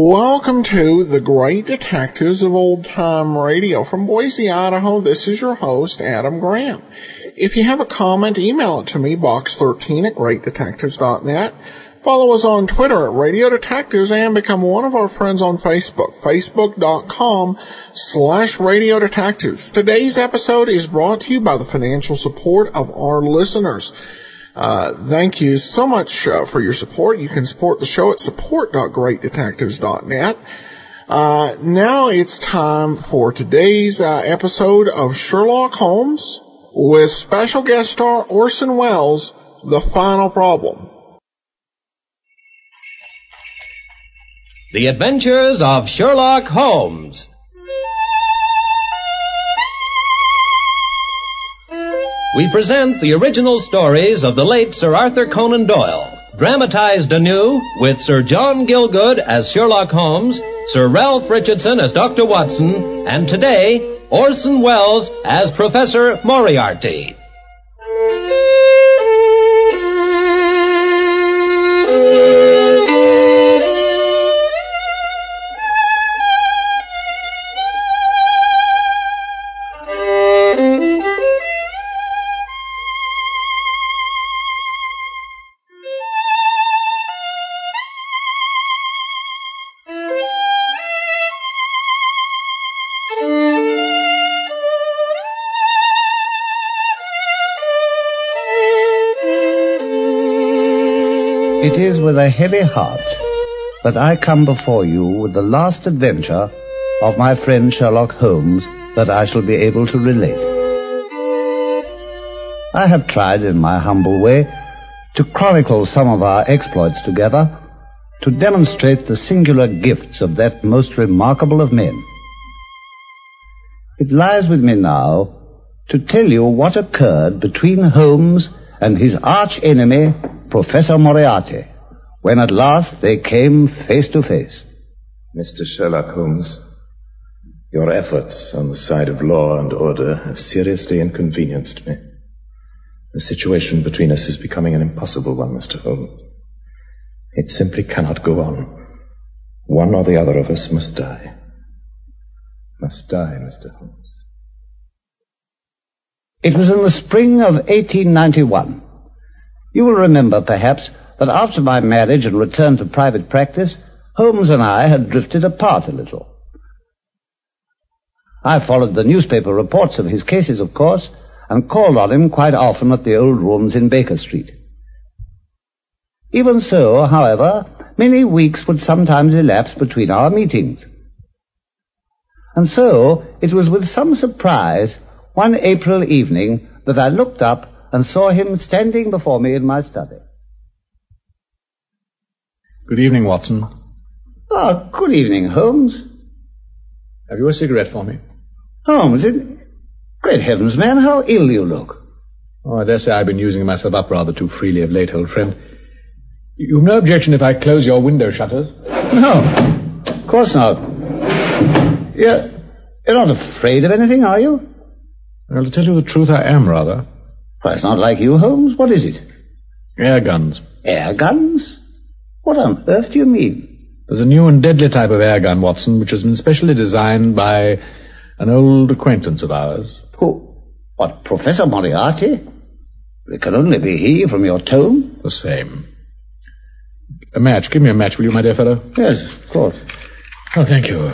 Welcome to the Great Detectives of Old Time Radio. From Boise, Idaho, this is your host, Adam Graham. If you have a comment, email it to me, box13 at greatdetectives.net. Follow us on Twitter at Radio Detectives and become one of our friends on Facebook, facebook.com slash Radio Detectives. Today's episode is brought to you by the financial support of our listeners. Uh, thank you so much uh, for your support. You can support the show at support.greatdetectives.net. Uh, now it's time for today's uh, episode of Sherlock Holmes with special guest star Orson Welles, The Final Problem. The Adventures of Sherlock Holmes. We present the original stories of the late Sir Arthur Conan Doyle, dramatized anew with Sir John Gielgud as Sherlock Holmes, Sir Ralph Richardson as Dr. Watson, and today, Orson Welles as Professor Moriarty. It is with a heavy heart that I come before you with the last adventure of my friend Sherlock Holmes that I shall be able to relate. I have tried in my humble way to chronicle some of our exploits together to demonstrate the singular gifts of that most remarkable of men. It lies with me now to tell you what occurred between Holmes and his arch enemy, Professor Moriarty, when at last they came face to face. Mr. Sherlock Holmes, your efforts on the side of law and order have seriously inconvenienced me. The situation between us is becoming an impossible one, Mr. Holmes. It simply cannot go on. One or the other of us must die. Must die, Mr. Holmes. It was in the spring of 1891. You will remember, perhaps, that after my marriage and return to private practice, Holmes and I had drifted apart a little. I followed the newspaper reports of his cases, of course, and called on him quite often at the old rooms in Baker Street. Even so, however, many weeks would sometimes elapse between our meetings. And so, it was with some surprise, one April evening, that I looked up and saw him standing before me in my study. Good evening, Watson. Ah, good evening, Holmes. Have you a cigarette for me? Holmes, it... Great heavens, man, how ill you look. Oh, I dare say I've been using myself up rather too freely of late, old friend. You've no objection if I close your window shutters? No, of course not. You're, you're not afraid of anything, are you? Well, to tell you the truth, I am rather. Why, it's not like you, Holmes. What is it? Air guns. Air guns? What on earth do you mean? There's a new and deadly type of air gun, Watson, which has been specially designed by an old acquaintance of ours. Who? What, Professor Moriarty? It can only be he from your tone. The same. A match. Give me a match, will you, my dear fellow? Yes, of course. Oh, thank you.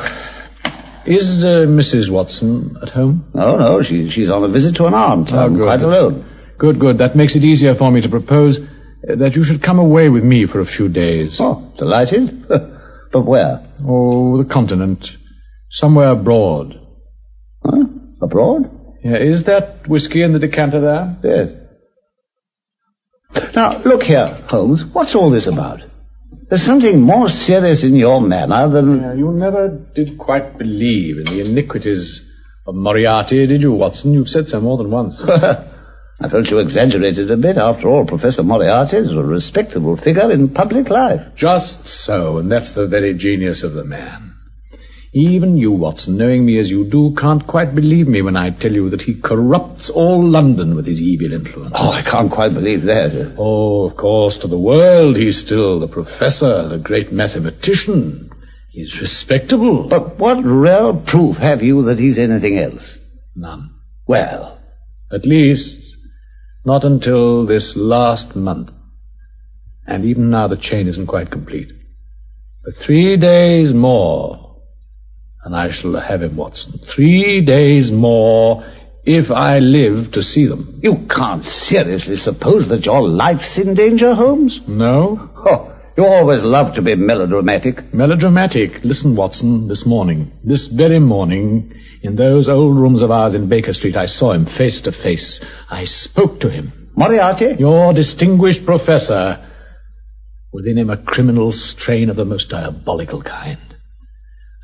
Is uh, Mrs. Watson at home? No, no, she, she's on a visit to an aunt. Oh, I'm good. quite alone. Good, good. That makes it easier for me to propose uh, that you should come away with me for a few days. Oh, delighted. but where? Oh, the continent. Somewhere abroad. Huh? Abroad? Yeah, is that whiskey in the decanter there? Yes. Now, look here, Holmes. What's all this about? There's something more serious in your manner than. Uh, you never did quite believe in the iniquities of Moriarty, did you, Watson? You've said so more than once. I felt you exaggerated a bit. After all, Professor Moriarty is a respectable figure in public life. Just so, and that's the very genius of the man. Even you, Watson, knowing me as you do, can't quite believe me when I tell you that he corrupts all London with his evil influence. Oh, I can't quite believe that. Oh, of course, to the world he's still the professor, the great mathematician. He's respectable. But what real proof have you that he's anything else? None. Well, At least, not until this last month. And even now the chain isn't quite complete. For three days more, and I shall have him, Watson. Three days more, if I live to see them. you can't seriously suppose that your life's in danger, Holmes? No? Oh, you always love to be melodramatic. Melodramatic. Listen, Watson, this morning, this very morning, in those old rooms of ours in Baker Street, I saw him face to face. I spoke to him. Moriarty? Your distinguished professor. Within him a criminal strain of the most diabolical kind.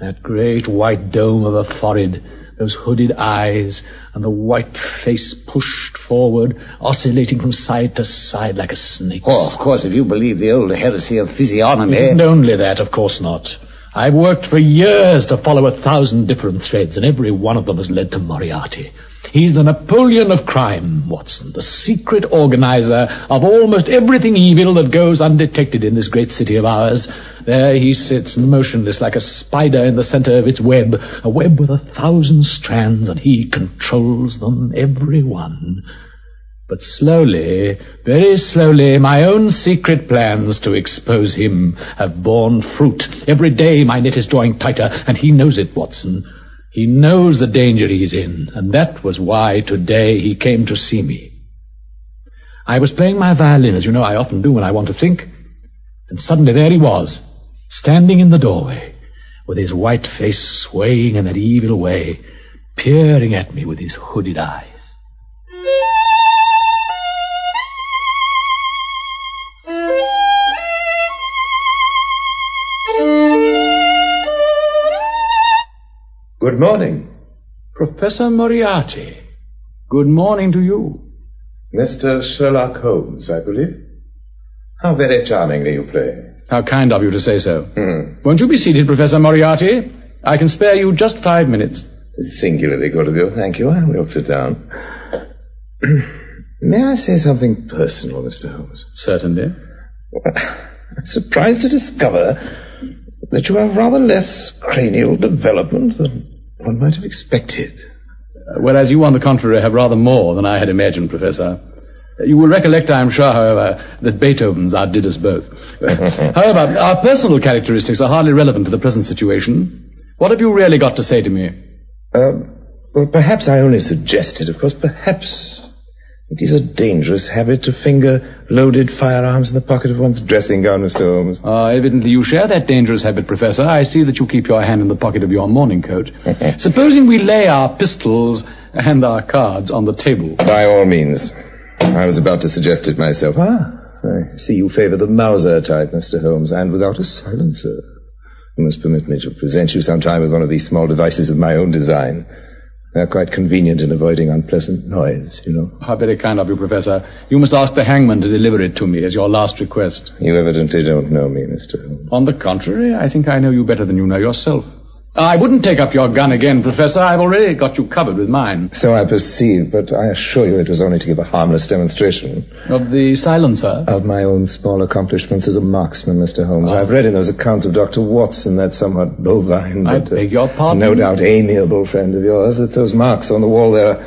That great white dome of a forehead, those hooded eyes, and the white face pushed forward, oscillating from side to side like a snake's. Oh, of course, if you believe the old heresy of physiognomy. It isn't only that, of course not. I've worked for years to follow a thousand different threads, and every one of them has led to Moriarty. He's the Napoleon of crime, Watson, the secret organizer of almost everything evil that goes undetected in this great city of ours. There he sits motionless like a spider in the center of its web, a web with a thousand strands, and he controls them, every one. But slowly, very slowly, my own secret plans to expose him have borne fruit. Every day my net is drawing tighter, and he knows it, Watson. He knows the danger he's in, and that was why today he came to see me. I was playing my violin, as you know I often do when I want to think, and suddenly there he was, standing in the doorway, with his white face swaying in that evil way, peering at me with his hooded eyes. Morning. Professor Moriarty, good morning to you. Mr. Sherlock Holmes, I believe. How very charmingly you play. How kind of you to say so. Hmm. Won't you be seated, Professor Moriarty? I can spare you just five minutes. Singularly good of you, thank you. I will sit down. May I say something personal, Mr. Holmes? Certainly. I'm surprised to discover that you have rather less cranial development than one might have expected. Whereas you, on the contrary, have rather more than I had imagined, Professor. You will recollect, I am sure, however, that Beethoven's outdid us both. however, our personal characteristics are hardly relevant to the present situation. What have you really got to say to me? Um, well, perhaps I only suggested, of course, perhaps it is a dangerous habit to finger loaded firearms in the pocket of one's dressing gown, Mr. Holmes. Ah, evidently you share that dangerous habit, Professor. I see that you keep your hand in the pocket of your morning coat. Supposing we lay our pistols and our cards on the table. By all means. I was about to suggest it myself. Ah, I see you favor the Mauser type, Mr. Holmes, and without a silencer. You must permit me to present you sometime with one of these small devices of my own design. They're quite convenient in avoiding unpleasant noise, you know. How very kind of you, Professor. You must ask the hangman to deliver it to me as your last request. You evidently don't know me, Mr. Holmes. On the contrary, I think I know you better than you know yourself. I wouldn't take up your gun again, Professor. I've already got you covered with mine. So I perceive, but I assure you it was only to give a harmless demonstration Of the silencer? of my own small accomplishments as a marksman, Mr. Holmes. I've read in those accounts of Dr. Watson, that somewhat bovine, I but uh, beg your pardon? no doubt amiable friend of yours, that those marks on the wall there are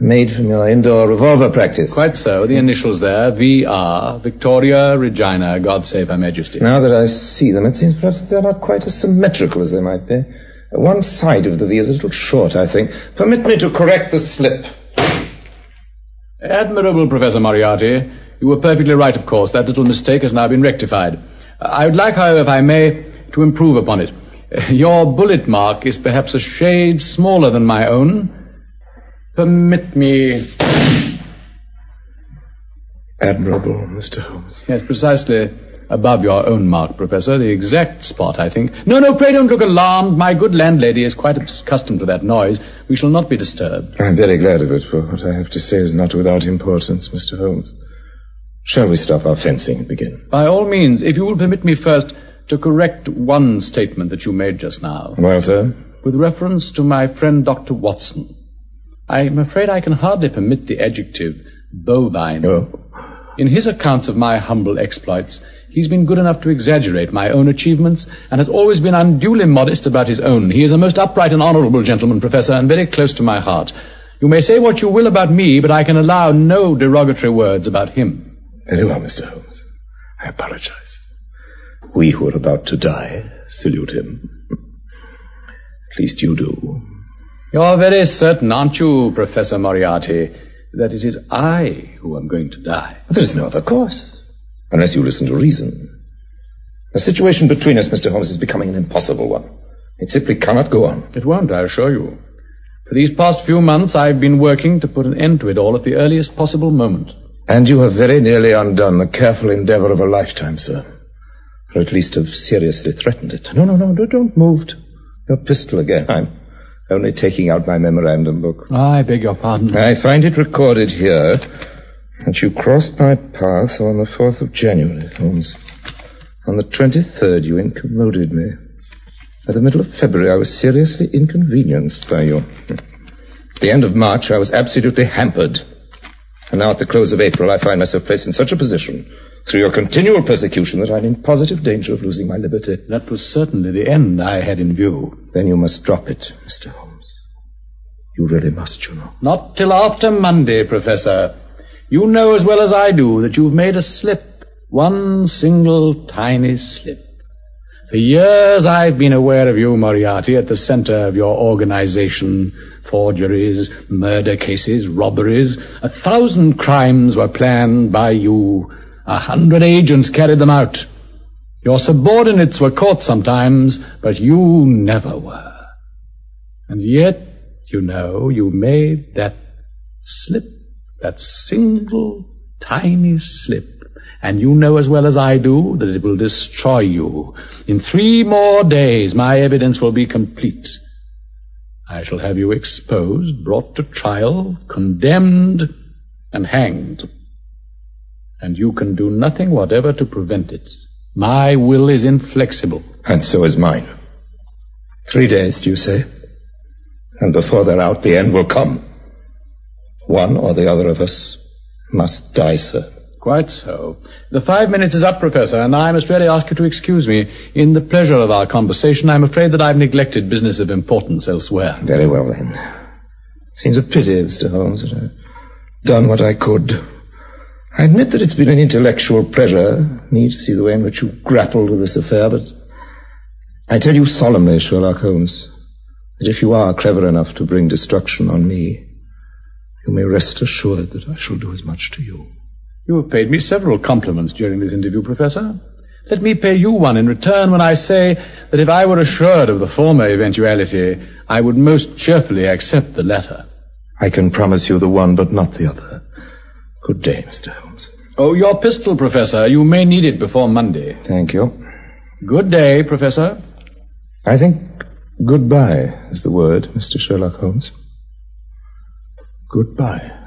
made from your indoor revolver practice. Quite so. The initials there, V.R., Victoria Regina, God save Her Majesty. Now that I see them, it seems perhaps that they're not quite as symmetrical as they might be. One side of the V is a little short, I think. Permit me to correct the slip. Admirable, Professor Moriarty. You were perfectly right, of course. That little mistake has now been rectified. I would like, however, if I may, to improve upon it. Your bullet mark is perhaps a shade smaller than my own. Permit me. Admirable, Mr. Holmes. Yes, precisely. above your own mark, Professor. The exact spot, I think. No, no, pray don't look alarmed. My good landlady is quite accustomed to that noise. We shall not be disturbed. I'm very glad of it, for what I have to say is not without importance, Mr. Holmes. Shall we stop our fencing and begin? By all means, if you will permit me first to correct one statement that you made just now. Well, sir? With reference to my friend Dr. Watson. I'm afraid I can hardly permit the adjective bovine. Oh. In his accounts of my humble exploits, he's been good enough to exaggerate my own achievements and has always been unduly modest about his own. He is a most upright and honorable gentleman, Professor, and very close to my heart. You may say what you will about me, but I can allow no derogatory words about him. Very well, Mr. Holmes. I apologize. We who are about to die salute him. At least you do. You're very certain, aren't you, Professor Moriarty, that it is I who am going to die? There is no other course, unless you listen to reason. The situation between us, Mr. Holmes, is becoming an impossible one. It simply cannot go on. It won't, I assure you. For these past few months, I've been working to put an end to it all at the earliest possible moment. And you have very nearly undone the careful endeavor of a lifetime, sir. Or at least have seriously threatened it. No, no, no, no don't move. Your pistol again. I'm only taking out my memorandum book. I beg your pardon. I find it recorded here that you crossed my path on the 4th of January, Holmes. On the 23rd, you incommoded me. By the middle of February, I was seriously inconvenienced by you. At the end of March, I was absolutely hampered. And now, at the close of April, I find myself placed in such a position through your continual persecution that I'm in positive danger of losing my liberty. That was certainly the end I had in view. Then you must drop it, Mr. Holmes. You really must, you know. Not till after Monday, Professor. You know as well as I do that you've made a slip. One single tiny slip. For years I've been aware of you, Moriarty, at the center of your organization. Forgeries, murder cases, robberies. A thousand crimes were planned by you. A hundred agents carried them out. Your subordinates were caught sometimes, but you never were. And yet, you know, you made that slip, that single tiny slip. And you know as well as I do that it will destroy you. In three more days, my evidence will be complete. I shall have you exposed, brought to trial, condemned, and hanged. And you can do nothing whatever to prevent it. My will is inflexible. And so is mine. Three days, do you say? And before they're out, the end will come. One or the other of us must die, sir. Quite so. The five minutes is up, Professor, and I must really ask you to excuse me. In the pleasure of our conversation, I'm afraid that I've neglected business of importance elsewhere. Very well, then. Seems a pity, Mr. Holmes, that I've done what I could. I admit that it's been an intellectual pleasure, me to see the way in which you grappled with this affair, but I tell you solemnly, Sherlock Holmes, that if you are clever enough to bring destruction on me, you may rest assured that I shall do as much to you. You have paid me several compliments during this interview, Professor. Let me pay you one in return when I say that if I were assured of the former eventuality, I would most cheerfully accept the latter. I can promise you the one, but not the other. Good day, Mr. Holmes. Oh, your pistol, Professor. You may need it before Monday. Thank you. Good day, Professor. I think goodbye is the word, Mr. Sherlock Holmes. Goodbye.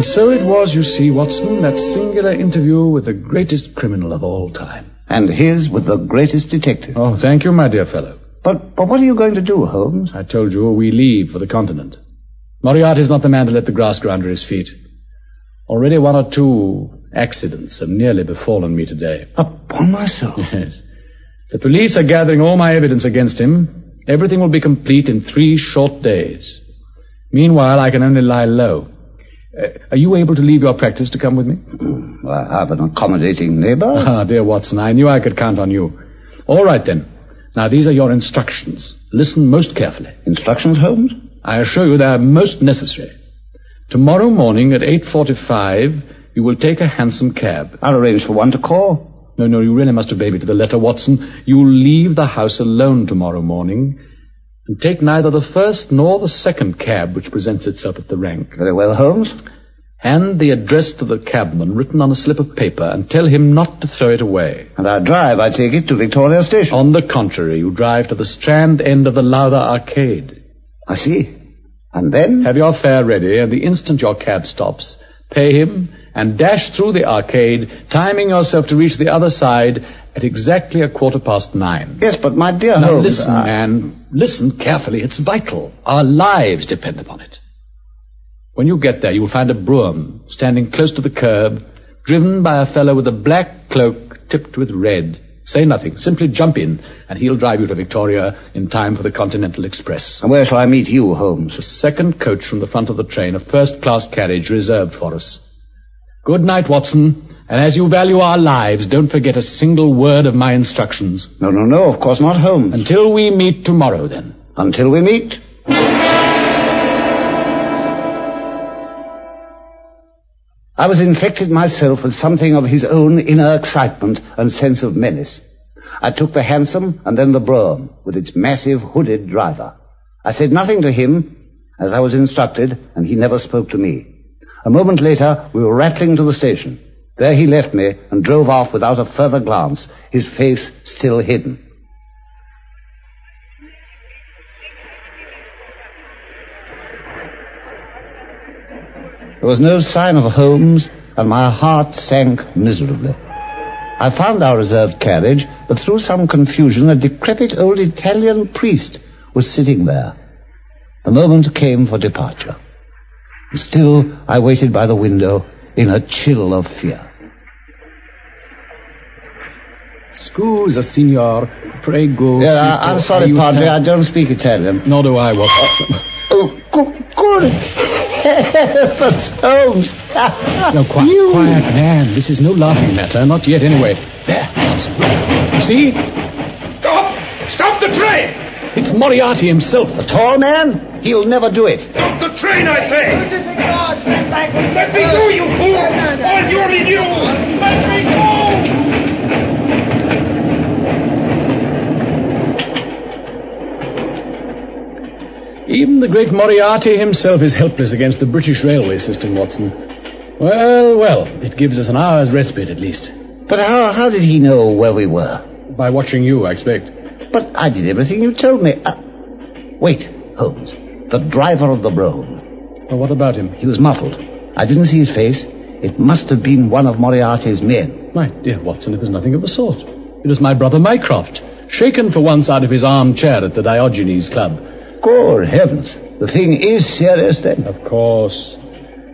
And so it was, you see, Watson, that singular interview with the greatest criminal of all time. And his with the greatest detective. Oh, thank you, my dear fellow. But, but what are you going to do, Holmes? I told you we leave for the continent. Moriarty's not the man to let the grass grow under his feet. Already one or two accidents have nearly befallen me today. Upon my soul. Yes. The police are gathering all my evidence against him. Everything will be complete in three short days. Meanwhile, I can only lie low. Uh, are you able to leave your practice to come with me? I have an accommodating neighbor. Ah, dear Watson, I knew I could count on you. All right, then. Now, these are your instructions. Listen most carefully. Instructions, Holmes? I assure you they are most necessary. Tomorrow morning at 8.45, you will take a hansom cab. I'll arrange for one to call. No, no, you really must obey me to the letter, Watson. You'll leave the house alone tomorrow morning and take neither the first nor the second cab which presents itself at the rank. Very well, Holmes. Hand the address to the cabman written on a slip of paper and tell him not to throw it away. And I drive, I take it, to Victoria Station. On the contrary, you drive to the Strand end of the Lowther Arcade. I see. And then? Have your fare ready, and the instant your cab stops, pay him and dash through the arcade, timing yourself to reach the other side at exactly a quarter past nine. Yes, but my dear Now Holmes... listen, I- man. Listen carefully. It's vital. Our lives depend upon it. When you get there, you will find a brougham standing close to the curb, driven by a fellow with a black cloak tipped with red. Say nothing. Simply jump in, and he'll drive you to Victoria in time for the Continental Express. And where shall I meet you, Holmes? The second coach from the front of the train, a first-class carriage reserved for us. Good night, Watson. And as you value our lives, don't forget a single word of my instructions. No, no, no, of course not, Holmes. Until we meet tomorrow, then. Until we meet. I was infected myself with something of his own inner excitement and sense of menace. I took the hansom and then the brougham with its massive hooded driver. I said nothing to him as I was instructed and he never spoke to me. A moment later we were rattling to the station. There he left me and drove off without a further glance, his face still hidden. There was no sign of Holmes, and my heart sank miserably. I found our reserved carriage, but through some confusion, a decrepit old Italian priest was sitting there. The moment came for departure. Still, I waited by the window in a chill of fear. Scusa, signor. Prego. Yeah, sit I, I'm sorry, aiuta- Padre, I don't speak Italian. Nor do I, Watson. Oh, good, good heavens, Holmes! No, quiet, You- quiet, man. This is no laughing matter. Not yet, anyway. There. just look. You see? Stop! Stop the train! It's Moriarty himself. The tall man? He'll never do it. Stop the train, I say! Let me go, you fool! All you're in you! Let me go! Even the great Moriarty himself is helpless against the British railway system, Watson. Well, well, it gives us an hour's respite at least. But how, how did he know where we were? By watching you, I expect. But I did everything you told me. Uh, wait, Holmes. The driver of the brougham. Well, what about him? He was muffled. I didn't see his face. It must have been one of Moriarty's men. My dear Watson, it was nothing of the sort. It was my brother Mycroft, shaken for once out of his armchair at the Diogenes Club. Good heavens. The thing is serious then. Of course.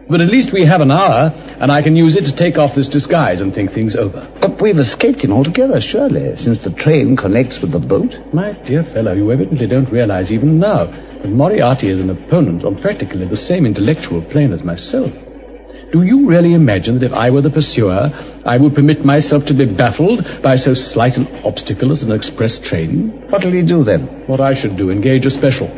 But at least we have an hour, and I can use it to take off this disguise and think things over. But we've escaped him altogether, surely, since the train connects with the boat. My dear fellow, you evidently don't realize even now that Moriarty is an opponent on practically the same intellectual plane as myself. Do you really imagine that if I were the pursuer, I would permit myself to be baffled by so slight an obstacle as an express train? What'll he do then? What I should do, engage a special.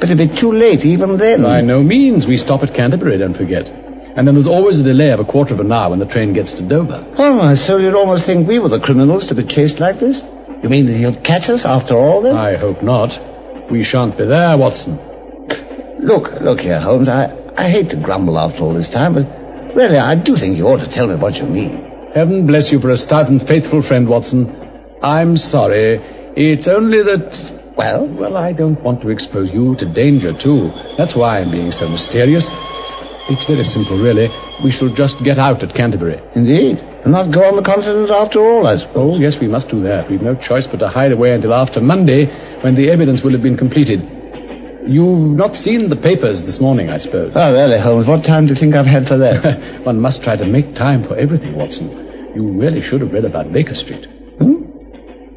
But it'll be too late even then. By no means. We stop at Canterbury, don't forget. And then there's always a delay of a quarter of an hour when the train gets to Dover. Oh, my! so you'd almost think we were the criminals to be chased like this? You mean that he'll catch us after all then? I hope not. We shan't be there, Watson. Look, look here, Holmes. I, I hate to grumble after all this time, but really, I do think you ought to tell me what you mean. Heaven bless you for a stout and faithful friend, Watson. I'm sorry. It's only that. Well? Well, I don't want to expose you to danger, too. That's why I'm being so mysterious. It's very simple, really. We shall just get out at Canterbury. Indeed. And not go on the continent after all, I suppose. Oh, yes, we must do that. We've no choice but to hide away until after Monday, when the evidence will have been completed. You've not seen the papers this morning, I suppose. Oh, really, Holmes, what time do you think I've had for that? One must try to make time for everything, Watson. You really should have read about Baker Street. Hmm?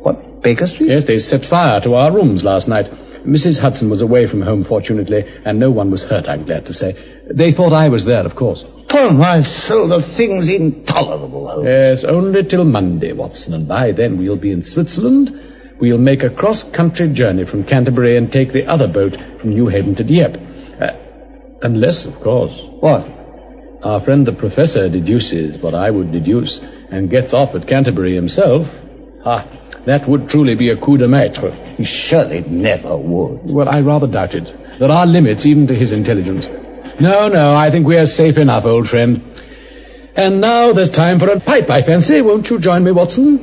what, Baker Street? Yes, they set fire to our rooms last night. Mrs. Hudson was away from home, fortunately, and no one was hurt, I'm glad to say. They thought I was there, of course. Upon my soul, the thing's intolerable, Holmes. Yes, only till Monday, Watson, and by then we'll be in Switzerland. We'll make a cross-country journey from Canterbury and take the other boat from New Haven to Dieppe. Uh, unless, of course, What? our friend the professor deduces what I would deduce and gets off at Canterbury himself, ah, that would truly be a coup de maître. He surely never would. Well, I rather doubt it. There are limits even to his intelligence. No, no, I think we're safe enough, old friend. And now there's time for a pipe, I fancy. Won't you join me, Watson?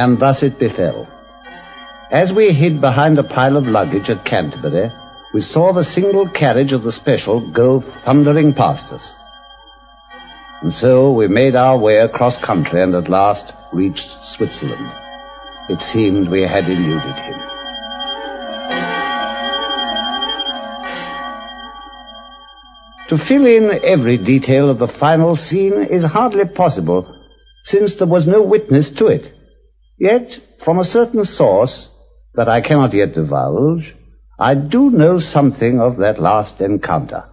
And thus it befell. As we hid behind a pile of luggage at Canterbury, we saw the single carriage of the special go thundering past us. And so we made our way across country and at last reached Switzerland. It seemed we had eluded him. To fill in every detail of the final scene is hardly possible, since there was no witness to it. Yet, from a certain source that I cannot yet divulge, I do know something of that last encounter.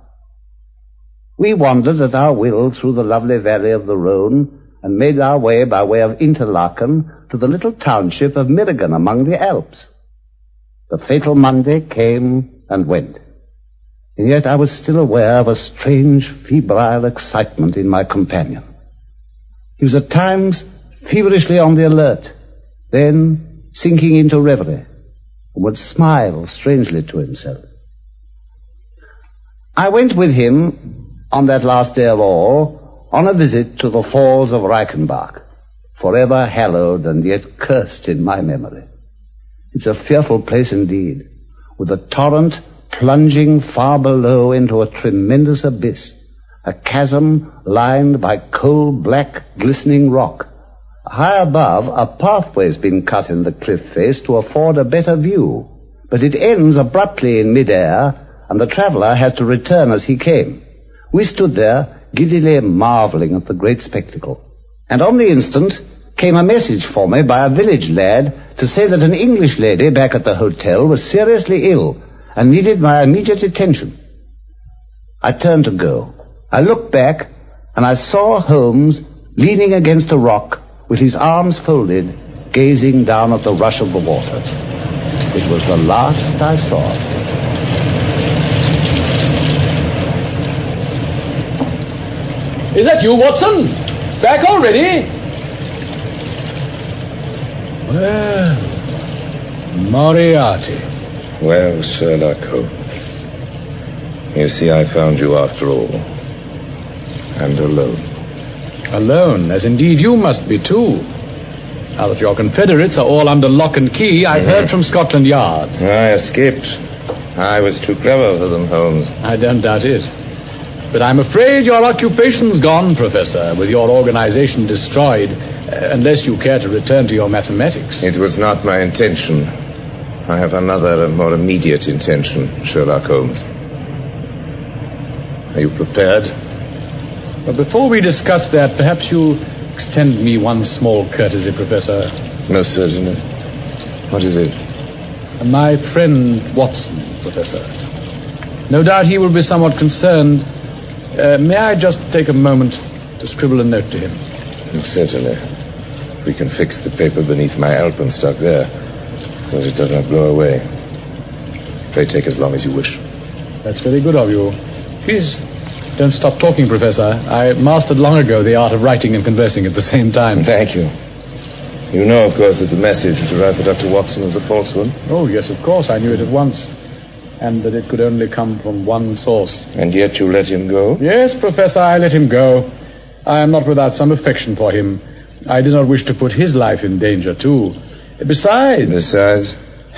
We wandered at our will through the lovely valley of the Rhone and made our way by way of Interlaken to the little township of Meiringen among the Alps. The fatal Monday came and went. And yet I was still aware of a strange, febrile excitement in my companion. He was at times feverishly on the alert, then sinking into reverie, and would smile strangely to himself. I went with him on that last day of all on a visit to the falls of Reichenbach, forever hallowed and yet cursed in my memory. It's a fearful place indeed, with a torrent plunging far below into a tremendous abyss, a chasm lined by coal black glistening rock, High above, a pathway's been cut in the cliff face to afford a better view, but it ends abruptly in midair, and the traveler has to return as he came. We stood there, giddily marveling at the great spectacle. And on the instant came a message for me by a village lad to say that an English lady back at the hotel was seriously ill and needed my immediate attention. I turned to go. I looked back and I saw Holmes leaning against a rock with his arms folded, gazing down at the rush of the waters. It was the last I saw of him. Is that you, Watson? Back already? Well, Moriarty. Well, Sherlock Holmes. You see, I found you after all. And alone. Alone, as indeed you must be too. Now that your confederates are all under lock and key, I've Mm-hmm. heard from Scotland Yard. I escaped. I was too clever for them, Holmes. I don't doubt it. But I'm afraid your occupation's gone, Professor, with your organization destroyed, uh, unless you care to return to your mathematics. It was not my intention. I have another and more immediate intention, Sherlock Holmes. Are you prepared? But before we discuss that, perhaps you'll extend me one small courtesy, Professor. Most certainly. What is it? My friend Watson, Professor. No doubt he will be somewhat concerned. Uh, may I just take a moment to scribble a note to him? Certainly. We can fix the paper beneath my alpenstock there, so that it does not blow away. Pray take as long as you wish. That's very good of you. Please don't stop talking, Professor. I mastered long ago the art of writing and conversing at the same time. Thank you. You know, of course, that the message which arrived for Dr. Watson was a false one, Oh, yes, of course, I knew it at once. And that it could only come from one source. and yet you let him go? Yes, Professor, I let him go. I am not without some affection for him. I did not wish to put his life in danger, too. Besides, Besides,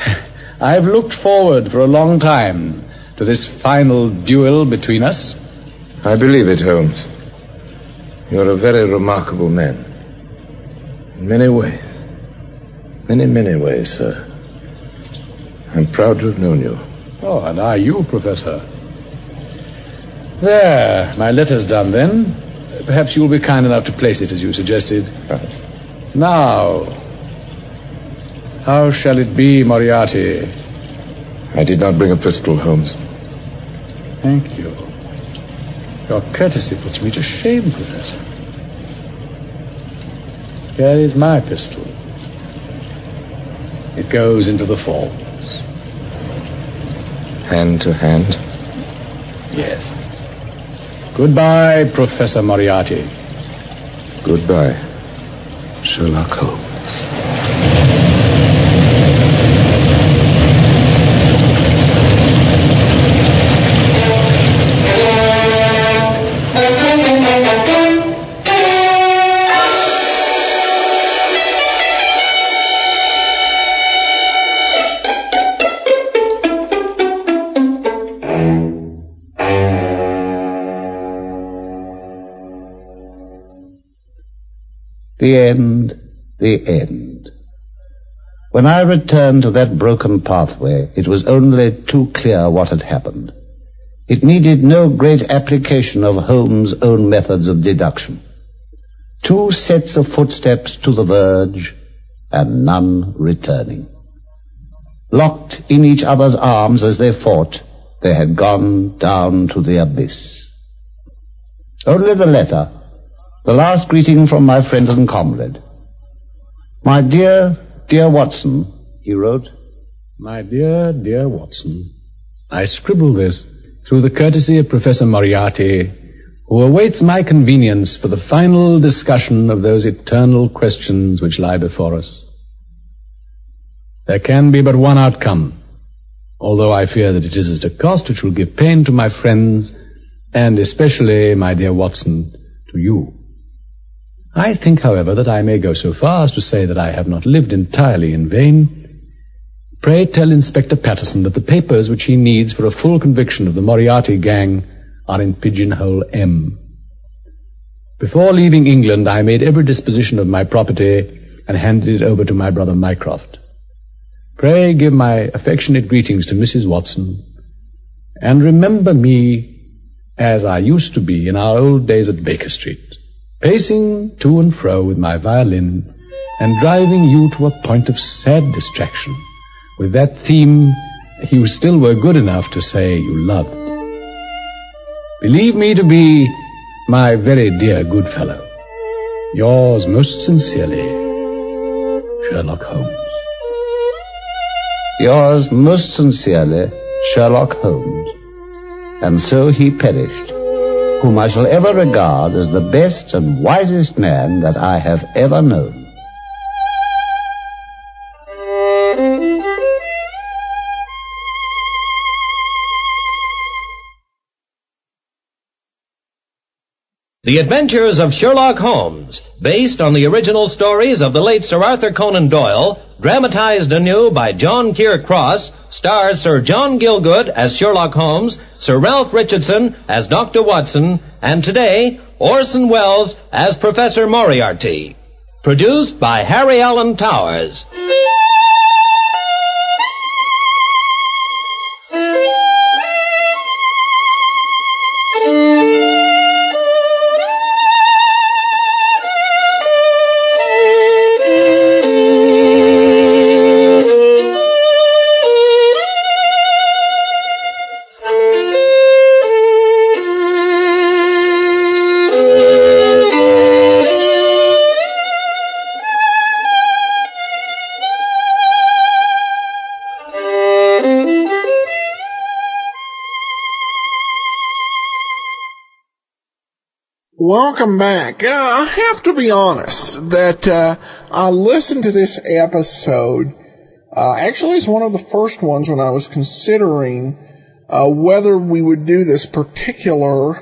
I've looked forward for a long time to this final duel between us. I believe it, Holmes. You're a very remarkable man. In many ways. Many, many ways, sir. I'm proud to have known you. Oh, and are you, Professor? There, my letter's done then. Perhaps you'll be kind enough to place it as you suggested. Right. Now, how shall it be, Moriarty? I did not bring a pistol, Holmes. Thank you. Your courtesy puts me to shame, Professor. Here is my pistol. It goes into the falls. Hand to hand. Yes. Goodbye, Professor Moriarty. Goodbye, Sherlock Holmes. The end, the end. When I returned to that broken pathway, it was only too clear what had happened. It needed no great application of Holmes' own methods of deduction. Two sets of footsteps to the verge, and none returning. Locked in each other's arms as they fought, they had gone down to the abyss. Only the letter, the last greeting from my friend and comrade. My dear, dear Watson, he wrote. My dear, dear Watson, I scribble this through the courtesy of Professor Moriarty, who awaits my convenience for the final discussion of those eternal questions which lie before us. There can be but one outcome, although I fear that it is at a cost which will give pain to my friends, and especially, my dear Watson, to you. I think, however, that I may go so far as to say that I have not lived entirely in vain. Pray tell Inspector Patterson that the papers which he needs for a full conviction of the Moriarty gang are in Pigeonhole M. Before leaving England, I made every disposition of my property and handed it over to my brother Mycroft. Pray give my affectionate greetings to Mrs. Watson, and remember me as I used to be in our old days at Baker Street, pacing to and fro with my violin and driving you to a point of sad distraction with that theme you still were good enough to say you loved. Believe me to be my very dear good fellow, yours most sincerely, Sherlock Holmes. Yours most sincerely, Sherlock Holmes. And so he perished, whom I shall ever regard as the best and wisest man that I have ever known. The Adventures of Sherlock Holmes, based on the original stories of the late Sir Arthur Conan Doyle, dramatized anew by John Keir Cross, stars Sir John Gielgud as Sherlock Holmes, Sir Ralph Richardson as Dr. Watson, and today, Orson Welles as Professor Moriarty. Produced by Harry Alan Towers. Welcome back. Uh, I have to be honest that uh, I listened to this episode. Uh, actually, it's one of the first ones when I was considering uh, whether we would do this particular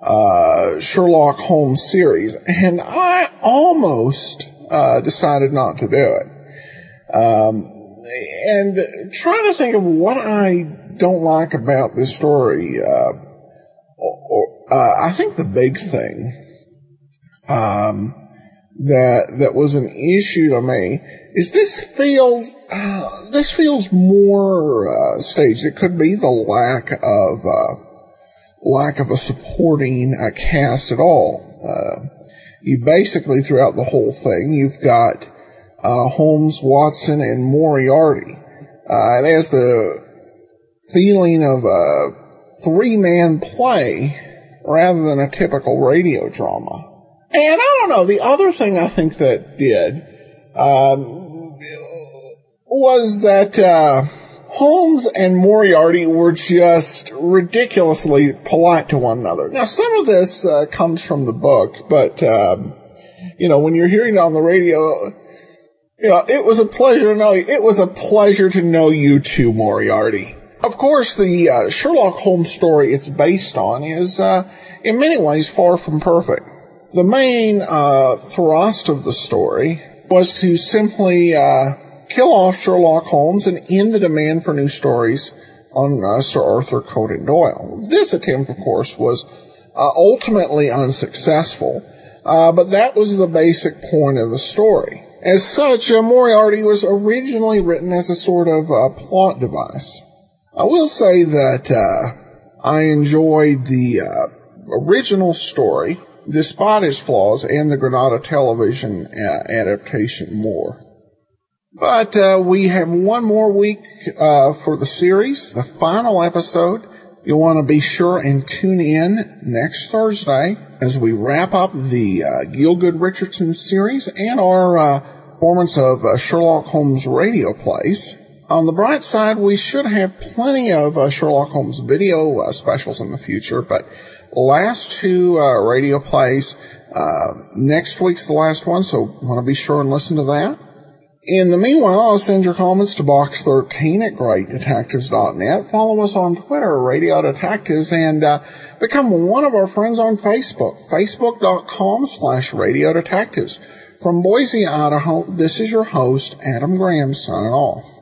uh, Sherlock Holmes series, and I almost uh, decided not to do it. Um, and trying to think of what I don't like about this story. Or, uh, I think the big thing um, that that was an issue to me is this feels uh, this feels more uh, staged. It could be the lack of lack of a supporting cast at all. you basically throughout the whole thing, you've got Holmes, Watson, and Moriarty. it has the feeling of a three man play rather than a typical radio drama. And I don't know, the other thing I think that did um, was that uh, Holmes and Moriarty were just ridiculously polite to one another. Now, some of this uh, comes from the book, but um, you know, when you're hearing it on the radio, you know, it was a pleasure to know you. It was a pleasure to know you too, Moriarty. Of course, the uh, Sherlock Holmes story it's based on is, uh, in many ways, far from perfect. The main uh, thrust of the story was to simply uh, kill off Sherlock Holmes and end the demand for new stories on uh, Sir Arthur Conan Doyle. This attempt, of course, was uh, ultimately unsuccessful, uh, but that was the basic point of the story. As such, Moriarty was originally written as a sort of plot device. I will say that I enjoyed the original story, despite its flaws, and the Granada television adaptation more. But uh, we have one more week uh, for the series, the final episode. You'll want to be sure and tune in next Thursday as we wrap up the uh, Gielgud Richardson series and our uh, performance of uh, Sherlock Holmes radio plays. On the bright side, we should have plenty of uh, Sherlock Holmes video specials in the future, but last two radio plays, next week's the last one, so want to be sure and listen to that. In the meanwhile, I'll send your comments to box13 at greatdetectives.net. Follow us on Twitter, Radio Detectives, and uh, become one of our friends on Facebook, facebook.com slash Radio Detectives. From Boise, Idaho, this is your host, Adam Graham, signing off.